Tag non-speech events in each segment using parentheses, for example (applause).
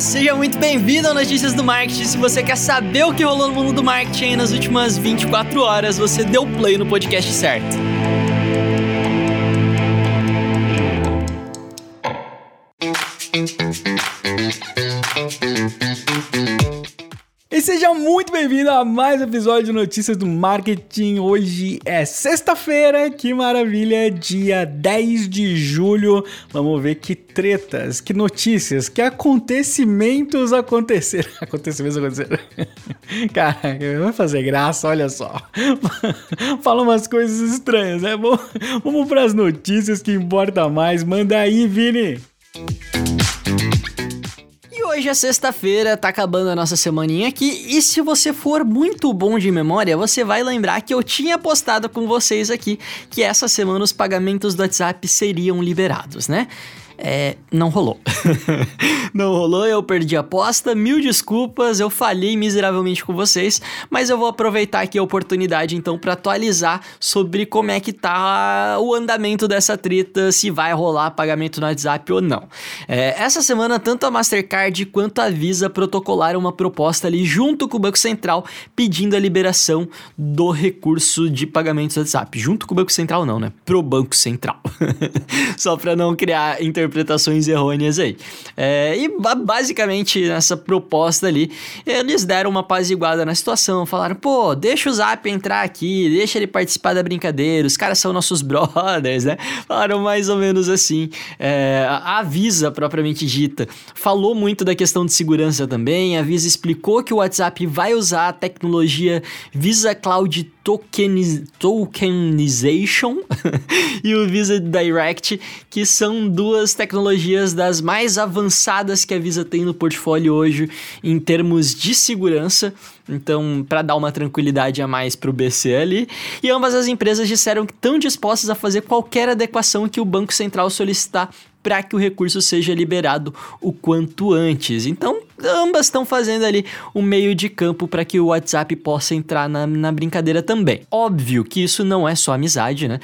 Seja muito bem-vindo ao Notícias do Marketing. Se você quer saber o que rolou no mundo do marketing nas últimas 24 horas, você deu play no podcast certo. Seja muito bem-vindo a mais um episódio de Notícias do Marketing. Hoje é sexta-feira, que maravilha, dia 10 de julho. Vamos ver que tretas, que notícias, que acontecimentos aconteceram. (laughs) Acontecimentos aconteceram. (laughs) Cara, vai fazer graça, olha só. (laughs) Fala umas coisas estranhas, né? Vamos para as notícias que importa mais. Manda aí, Vini hoje é sexta-feira, tá acabando a nossa semaninha aqui, e se você for muito bom de memória, você vai lembrar que eu tinha postado com vocês aqui que essa semana os pagamentos do WhatsApp seriam liberados, né? É, não rolou. (laughs) não rolou, eu perdi a aposta, mil desculpas, eu falhei miseravelmente com vocês, mas eu vou aproveitar aqui a oportunidade então para atualizar sobre como é que tá o andamento dessa treta, se vai rolar pagamento no WhatsApp ou não. É, essa semana, tanto a Mastercard quanto a Visa protocolaram uma proposta ali junto com o Banco Central pedindo a liberação do recurso de pagamentos do WhatsApp. Junto com o Banco Central, não, né? Pro Banco Central. (laughs) Só para não criar inter interpretações errôneas aí. É, e basicamente nessa proposta ali, eles deram uma apaziguada na situação, falaram, pô, deixa o Zap entrar aqui, deixa ele participar da brincadeira, os caras são nossos (laughs) brothers, né? Falaram mais ou menos assim. É, a Visa, propriamente dita, falou muito da questão de segurança também, a Visa explicou que o WhatsApp vai usar a tecnologia Visa Cloud Tokeniz Tokenization (laughs) e o Visa Direct, que são duas tecnologias das mais avançadas que a Visa tem no portfólio hoje em termos de segurança. Então, para dar uma tranquilidade a mais para o BC ali. E ambas as empresas disseram que estão dispostas a fazer qualquer adequação que o Banco Central solicitar para que o recurso seja liberado o quanto antes. Então, ambas estão fazendo ali um meio de campo para que o WhatsApp possa entrar na, na brincadeira também. Óbvio que isso não é só amizade, né?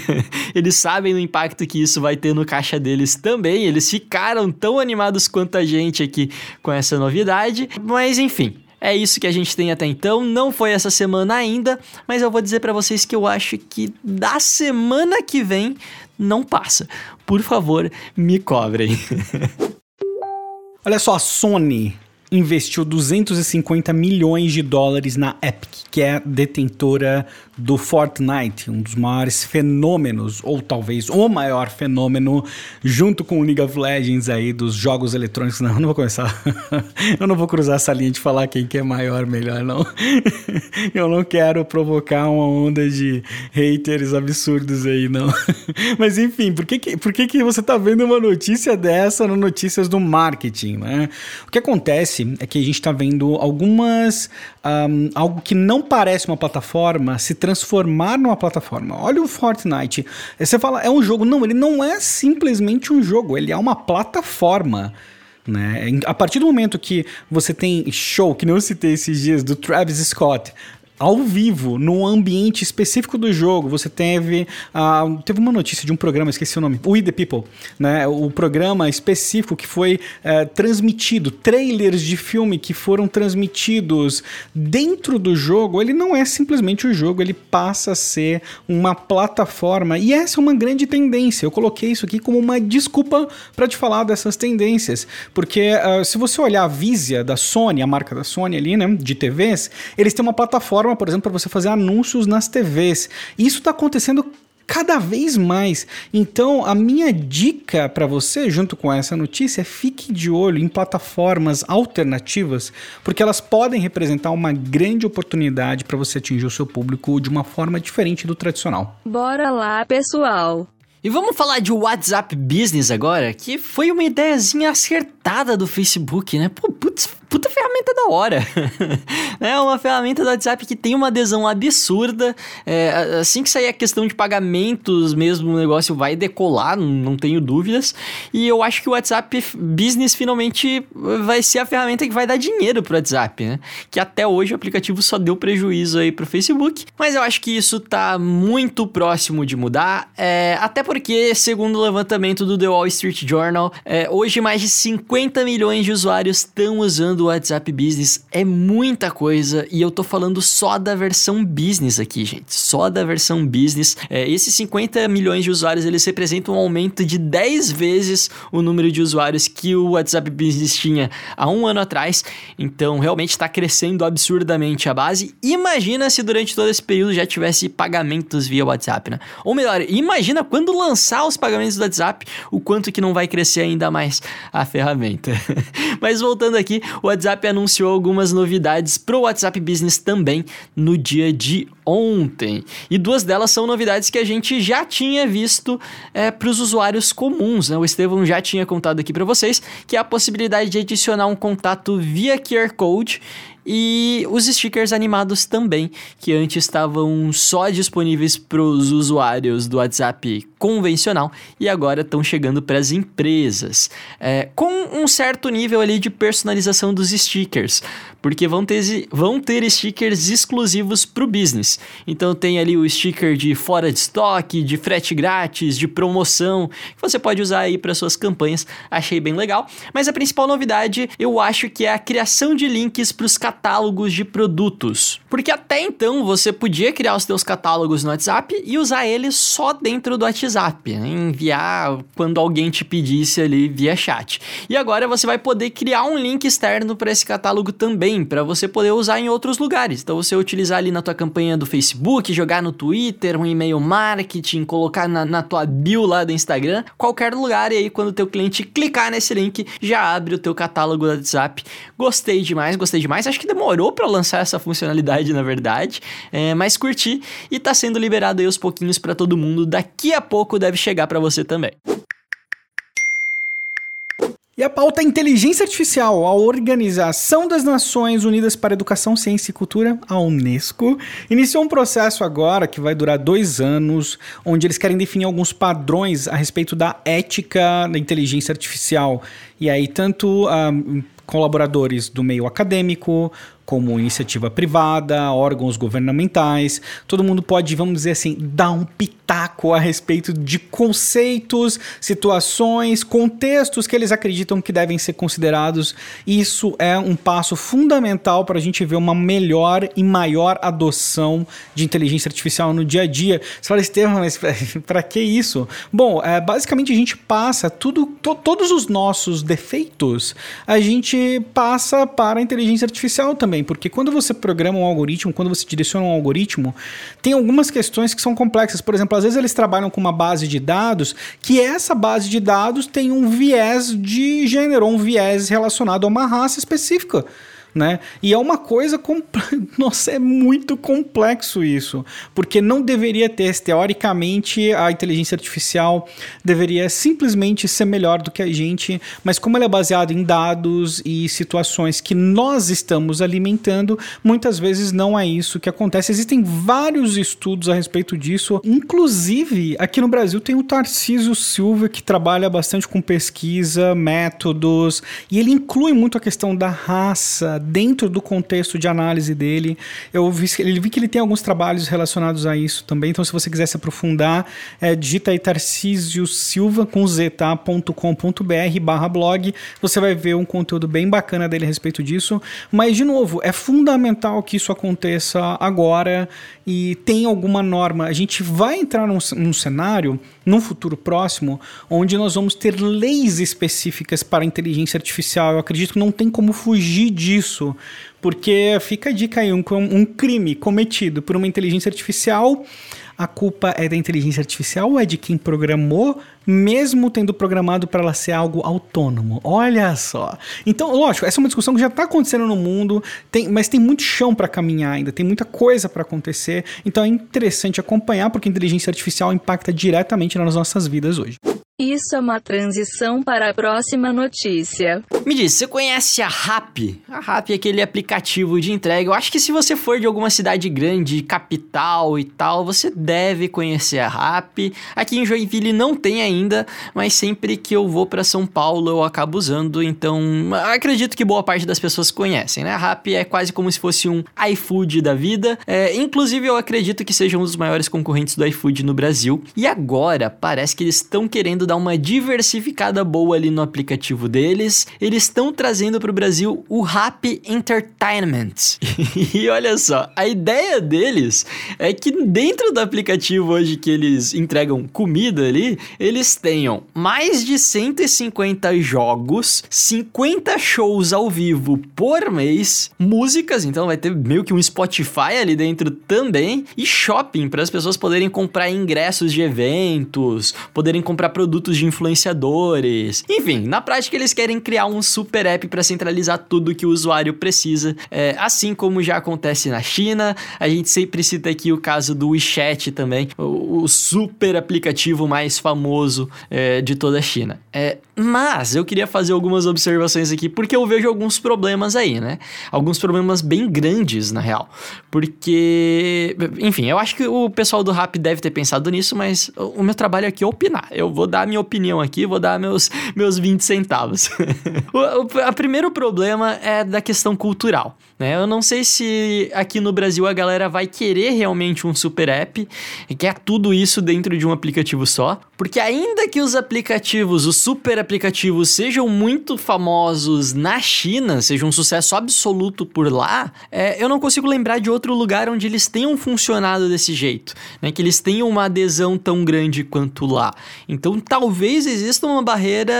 (laughs) eles sabem o impacto que isso vai ter no caixa deles também. Eles ficaram tão animados quanto a gente aqui com essa novidade. Mas enfim, é isso que a gente tem até então. Não foi essa semana ainda, mas eu vou dizer para vocês que eu acho que da semana que vem não passa. Por favor, me cobrem. (laughs) Olha só, a Sony investiu 250 milhões de dólares na Epic, que é detentora do Fortnite, um dos maiores fenômenos, ou talvez o maior fenômeno, junto com o League of Legends aí dos jogos eletrônicos. Não, eu não vou começar. (laughs) eu não vou cruzar essa linha de falar quem que é maior, melhor, não. (laughs) eu não quero provocar uma onda de haters absurdos aí, não. (laughs) Mas enfim, por que, que, por que, que você tá vendo uma notícia dessa no Notícias do Marketing, né? O que acontece é que a gente tá vendo algumas. Um, algo que não parece uma plataforma se transformar numa plataforma. Olha o Fortnite. Você fala, é um jogo. Não, ele não é simplesmente um jogo, ele é uma plataforma. Né? A partir do momento que você tem show, que não citei esses dias, do Travis Scott, ao vivo, num ambiente específico do jogo. Você teve, uh, teve uma notícia de um programa, esqueci o nome, We the People, né? O programa específico que foi uh, transmitido, trailers de filme que foram transmitidos dentro do jogo. Ele não é simplesmente o jogo, ele passa a ser uma plataforma. E essa é uma grande tendência. Eu coloquei isso aqui como uma desculpa para te falar dessas tendências, porque uh, se você olhar a Visia da Sony, a marca da Sony ali, né, de TVs, eles têm uma plataforma plataforma, por exemplo, para você fazer anúncios nas TVs. Isso está acontecendo cada vez mais. Então, a minha dica para você, junto com essa notícia, é fique de olho em plataformas alternativas, porque elas podem representar uma grande oportunidade para você atingir o seu público de uma forma diferente do tradicional. Bora lá, pessoal! E vamos falar de WhatsApp Business agora, que foi uma ideiazinha acertada do Facebook, né? Pô, putz, puta ferramenta da hora. (laughs) é uma ferramenta do WhatsApp que tem uma adesão absurda. É, assim que sair a questão de pagamentos mesmo, o negócio vai decolar, não, não tenho dúvidas. E eu acho que o WhatsApp Business finalmente vai ser a ferramenta que vai dar dinheiro pro WhatsApp, né? Que até hoje o aplicativo só deu prejuízo aí pro Facebook. Mas eu acho que isso tá muito próximo de mudar. É, até porque, segundo o levantamento do The Wall Street Journal, é, hoje mais de 50 50 milhões de usuários estão usando o WhatsApp Business. É muita coisa e eu tô falando só da versão business aqui, gente. Só da versão business. É, esses 50 milhões de usuários eles representam um aumento de 10 vezes o número de usuários que o WhatsApp Business tinha há um ano atrás. Então, realmente está crescendo absurdamente a base. Imagina se durante todo esse período já tivesse pagamentos via WhatsApp, né? Ou melhor, imagina quando lançar os pagamentos do WhatsApp, o quanto que não vai crescer ainda mais a ferramenta. (laughs) Mas voltando aqui, o WhatsApp anunciou algumas novidades para o WhatsApp Business também no dia de ontem. E duas delas são novidades que a gente já tinha visto é, para os usuários comuns. Né? O Estevão já tinha contado aqui para vocês que é a possibilidade de adicionar um contato via QR Code e os stickers animados também, que antes estavam só disponíveis para os usuários do WhatsApp convencional e agora estão chegando para as empresas, é, com um certo nível ali de personalização dos stickers, porque vão ter, vão ter stickers exclusivos para o business. Então tem ali o sticker de fora de estoque, de frete grátis, de promoção, que você pode usar aí para suas campanhas. Achei bem legal. Mas a principal novidade eu acho que é a criação de links para os catálogos de produtos. Porque até então você podia criar os seus catálogos no WhatsApp e usar eles só dentro do WhatsApp, né? enviar quando alguém te pedisse ali via chat. E agora você vai poder criar um link externo para esse catálogo também, para você poder usar em outros lugares. Então você utilizar ali na tua campanha do Facebook, jogar no Twitter, um e-mail marketing, colocar na, na tua bio lá do Instagram, qualquer lugar e aí quando o teu cliente clicar nesse link, já abre o teu catálogo do WhatsApp. Gostei demais, gostei demais. Acho que demorou para lançar essa funcionalidade, na verdade, é, mas curti e tá sendo liberado aí aos pouquinhos para todo mundo. Daqui a pouco deve chegar para você também. E a pauta é inteligência artificial. A Organização das Nações Unidas para Educação, Ciência e Cultura, a Unesco, iniciou um processo agora que vai durar dois anos, onde eles querem definir alguns padrões a respeito da ética da inteligência artificial. E aí, tanto ah, colaboradores do meio acadêmico, como iniciativa privada, órgãos governamentais, todo mundo pode, vamos dizer assim, dar um pitaco a respeito de conceitos, situações, contextos que eles acreditam que devem ser considerados. Isso é um passo fundamental para a gente ver uma melhor e maior adoção de inteligência artificial no dia a dia. Você fala, Estevam, mas para (laughs) que isso? Bom, é, basicamente a gente passa tudo, to, todos os nossos defeitos, a gente passa para a inteligência artificial também também, porque quando você programa um algoritmo, quando você direciona um algoritmo, tem algumas questões que são complexas. Por exemplo, às vezes eles trabalham com uma base de dados que essa base de dados tem um viés de gênero, um viés relacionado a uma raça específica né? E é uma coisa, (laughs) nossa, é muito complexo isso, porque não deveria ter, teoricamente, a inteligência artificial deveria simplesmente ser melhor do que a gente, mas como ela é baseada em dados e situações que nós estamos alimentando, muitas vezes não é isso que acontece. Existem vários estudos a respeito disso, inclusive aqui no Brasil tem o Tarcísio Silva que trabalha bastante com pesquisa, métodos, e ele inclui muito a questão da raça, dentro do contexto de análise dele. Eu vi, ele vi que ele tem alguns trabalhos relacionados a isso também, então se você quiser se aprofundar, é, digita aí Tarcísio Silva com z.com.br barra blog, você vai ver um conteúdo bem bacana dele a respeito disso. Mas, de novo, é fundamental que isso aconteça agora e tem alguma norma. A gente vai entrar num, num cenário, num futuro próximo, onde nós vamos ter leis específicas para inteligência artificial. Eu acredito que não tem como fugir disso, porque fica a dica aí: um, um crime cometido por uma inteligência artificial a culpa é da inteligência artificial ou é de quem programou, mesmo tendo programado para ela ser algo autônomo? Olha só. Então, lógico, essa é uma discussão que já está acontecendo no mundo, tem, mas tem muito chão para caminhar ainda, tem muita coisa para acontecer. Então é interessante acompanhar porque a inteligência artificial impacta diretamente nas nossas vidas hoje. Isso é uma transição para a próxima notícia. Me diz, você conhece a Rap? A Rap é aquele aplicativo de entrega. Eu acho que se você for de alguma cidade grande, capital e tal, você deve conhecer a Rap. Aqui em Joinville não tem ainda, mas sempre que eu vou para São Paulo eu acabo usando, então acredito que boa parte das pessoas conhecem, né? A Rap é quase como se fosse um iFood da vida. É, inclusive eu acredito que seja um dos maiores concorrentes do iFood no Brasil. E agora parece que eles estão querendo querendo dar uma diversificada boa ali no aplicativo deles, eles estão trazendo para o Brasil o Happy Entertainment. (laughs) e olha só, a ideia deles é que dentro do aplicativo hoje que eles entregam comida ali, eles tenham mais de 150 jogos, 50 shows ao vivo por mês, músicas, então vai ter meio que um Spotify ali dentro também, e shopping para as pessoas poderem comprar ingressos de eventos, poderem comprar produtos de influenciadores. Enfim, na prática eles querem criar um super app para centralizar tudo que o usuário precisa, é, assim como já acontece na China. A gente sempre cita aqui o caso do WeChat também, o, o super aplicativo mais famoso é, de toda a China. É, mas eu queria fazer algumas observações aqui porque eu vejo alguns problemas aí, né? Alguns problemas bem grandes, na real. Porque, enfim, eu acho que o pessoal do Rap deve ter pensado nisso, mas o meu trabalho aqui é opinar. Eu vou dar a minha opinião aqui, vou dar meus, meus 20 centavos. (laughs) o, o, o primeiro problema é da questão cultural, né? Eu não sei se aqui no Brasil a galera vai querer realmente um super app, e quer tudo isso dentro de um aplicativo só, porque ainda que os aplicativos, os super aplicativos sejam muito famosos na China, sejam um sucesso absoluto por lá, é, eu não consigo lembrar de outro lugar onde eles tenham funcionado desse jeito, né? Que eles tenham uma adesão tão grande quanto lá. Então talvez exista uma barreira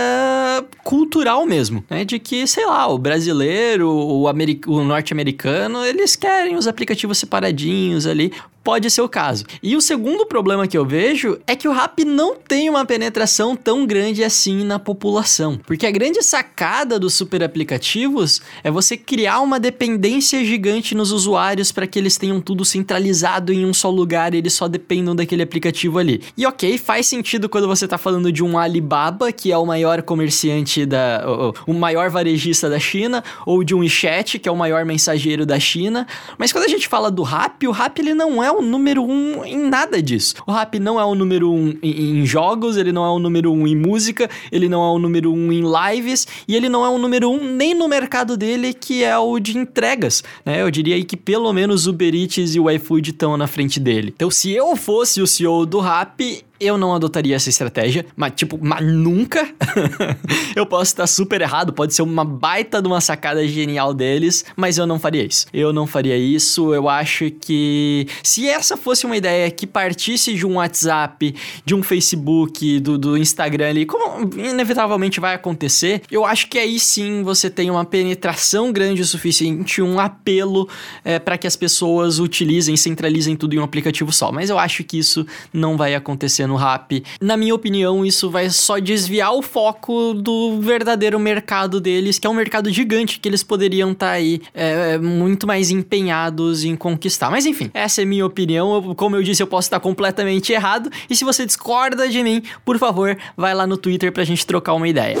cultural mesmo, né? De que, sei lá, o brasileiro, o, o norte-americano, eles querem os aplicativos separadinhos ali pode ser o caso. E o segundo problema que eu vejo é que o rap não tem uma penetração tão grande assim na população. Porque a grande sacada dos super aplicativos é você criar uma dependência gigante nos usuários para que eles tenham tudo centralizado em um só lugar e eles só dependam daquele aplicativo ali. E ok, faz sentido quando você está falando de um Alibaba, que é o maior comerciante da. o, maior varejista da China, ou de um WeChat, que é o maior mensageiro da China. Mas quando a gente fala do rap, o rap ele não é o número um em nada disso. O rap não é o número um em, em, jogos, ele não é o número um em música, ele não é o número um em lives e ele não é o número um nem no mercado dele, que é o de entregas. Né? Eu diria aí que pelo menos o Uber Eats e o iFood estão na frente dele. Então, se eu fosse o CEO do rap, eu não adotaria essa estratégia, mas tipo, mas nunca. (laughs) eu posso estar super errado, pode ser uma baita de uma sacada genial deles, mas eu não faria isso. Eu não faria isso. Eu acho que se essa fosse uma ideia que partisse de um WhatsApp, de um Facebook, do, do Instagram ali, como inevitavelmente vai acontecer, eu acho que aí sim você tem uma penetração grande o suficiente, um apelo é, para que as pessoas utilizem, centralizem tudo em um aplicativo só. Mas eu acho que isso não vai acontecer no rap. Na minha opinião, isso vai só desviar o foco do verdadeiro mercado deles, que é um mercado gigante que eles poderiam estar tá aí é, muito mais empenhados em conquistar. Mas enfim, essa é minha opinião. Eu, como eu disse, eu posso estar completamente errado. E se você discorda de mim, por favor, vai lá no Twitter pra gente trocar uma ideia.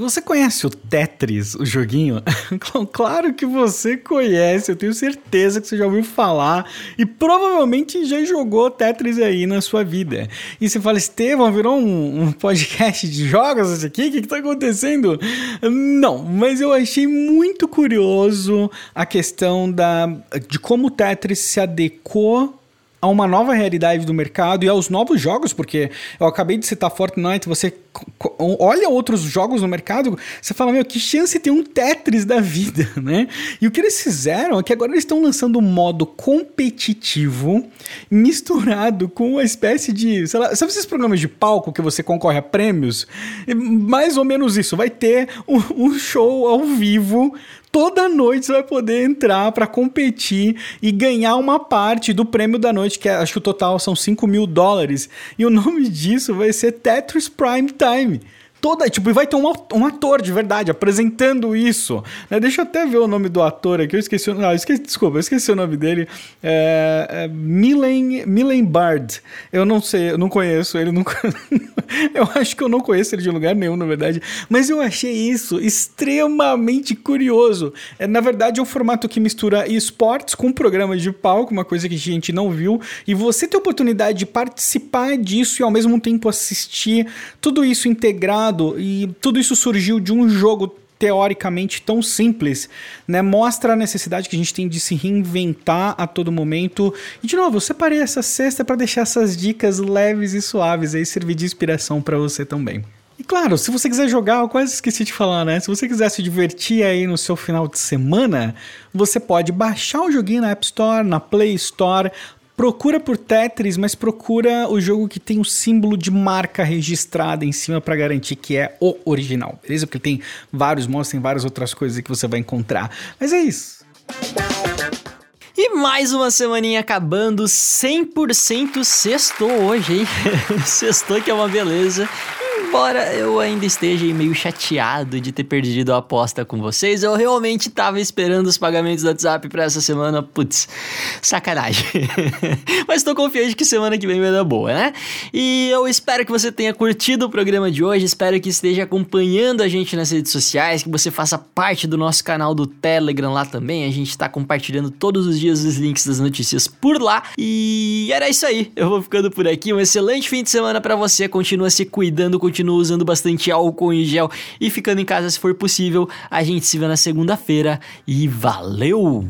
Você conhece o Tetris, o joguinho? (laughs) claro que você conhece, eu tenho certeza que você já ouviu falar e provavelmente já jogou Tetris aí na sua vida. E você fala, Estevão, virou um, um podcast de jogos esse aqui? O que, está acontecendo? Não, mas eu achei muito curioso a questão da, de como o Tetris se adequou a uma nova realidade do mercado e aos novos jogos, porque eu acabei de citar Fortnite, você olha outros jogos no mercado, você fala, meu, que chance tem um Tetris da vida, (laughs) né? E o que eles fizeram é que agora eles estão lançando um modo competitivo misturado com uma espécie de, sei lá, sabe esses programas de palco que você concorre a prêmios? Mais ou menos isso, vai ter um, um show ao vivo toda noite você vai poder entrar para competir e ganhar uma parte do prêmio da noite, que é, acho que o total são 5 mil dólares. E o nome disso vai ser Tetris Prime Time toda, tipo, e vai ter um, um ator de verdade apresentando isso. Né? Deixa eu até ver o nome do ator aqui, eu esqueci, esqueci desculpa, eu esqueci o nome dele. É, é Milen, Milen Bard. Eu não sei, eu não conheço ele, nunca. (laughs) eu acho que eu não conheço ele de lugar nenhum, na verdade. Mas eu achei isso extremamente curioso. É, na verdade, é um formato que mistura esportes com programas de palco, uma coisa que a gente não viu, e você ter a oportunidade de participar disso e ao mesmo tempo assistir tudo isso integrado e tudo isso surgiu de um jogo teoricamente tão simples, né? Mostra a necessidade que a gente tem de se reinventar a todo momento. E de novo, eu separei essa cesta para deixar essas dicas leves e suaves aí servir de inspiração para você também. E claro, se você quiser jogar, eu quase esqueci de falar, né? Se você quiser se divertir aí no seu final de semana, você pode baixar o joguinho na App Store, na Play Store, Procura por Tetris, mas procura o jogo que tem o símbolo de marca registrada em cima para garantir que é o original, beleza? Porque tem vários modos, tem várias outras coisas que você vai encontrar. Mas é isso. E mais uma semaninha acabando, 100% sextou hoje, hein? (laughs) sextou que é uma beleza. Embora eu ainda esteja meio chateado de ter perdido a aposta com vocês, eu realmente tava esperando os pagamentos do WhatsApp para essa semana. Putz, sacanagem. (laughs) Mas tô confiante que semana que vem vai dar boa, né? E eu espero que você tenha curtido o programa de hoje, espero que esteja acompanhando a gente nas redes sociais, que você faça parte do nosso canal do Telegram lá também. A gente tá compartilhando todos os dias os links das notícias por lá. E era isso aí. Eu vou ficando por aqui. Um excelente fim de semana para você. Continua se cuidando, continua continua usando bastante álcool em gel e ficando em casa se for possível. A gente se vê na segunda-feira e valeu!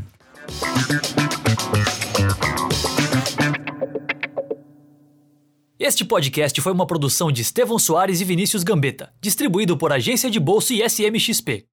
Este podcast foi uma produção de Estevão Soares e Vinícius Gambetta, distribuído por Agência de Bolsa e SMXP.